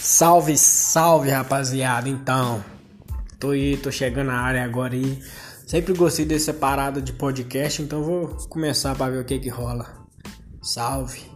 Salve, salve, rapaziada. Então, tô aí, tô chegando na área agora aí. Sempre gostei dessa parada de podcast, então vou começar para ver o que que rola. Salve.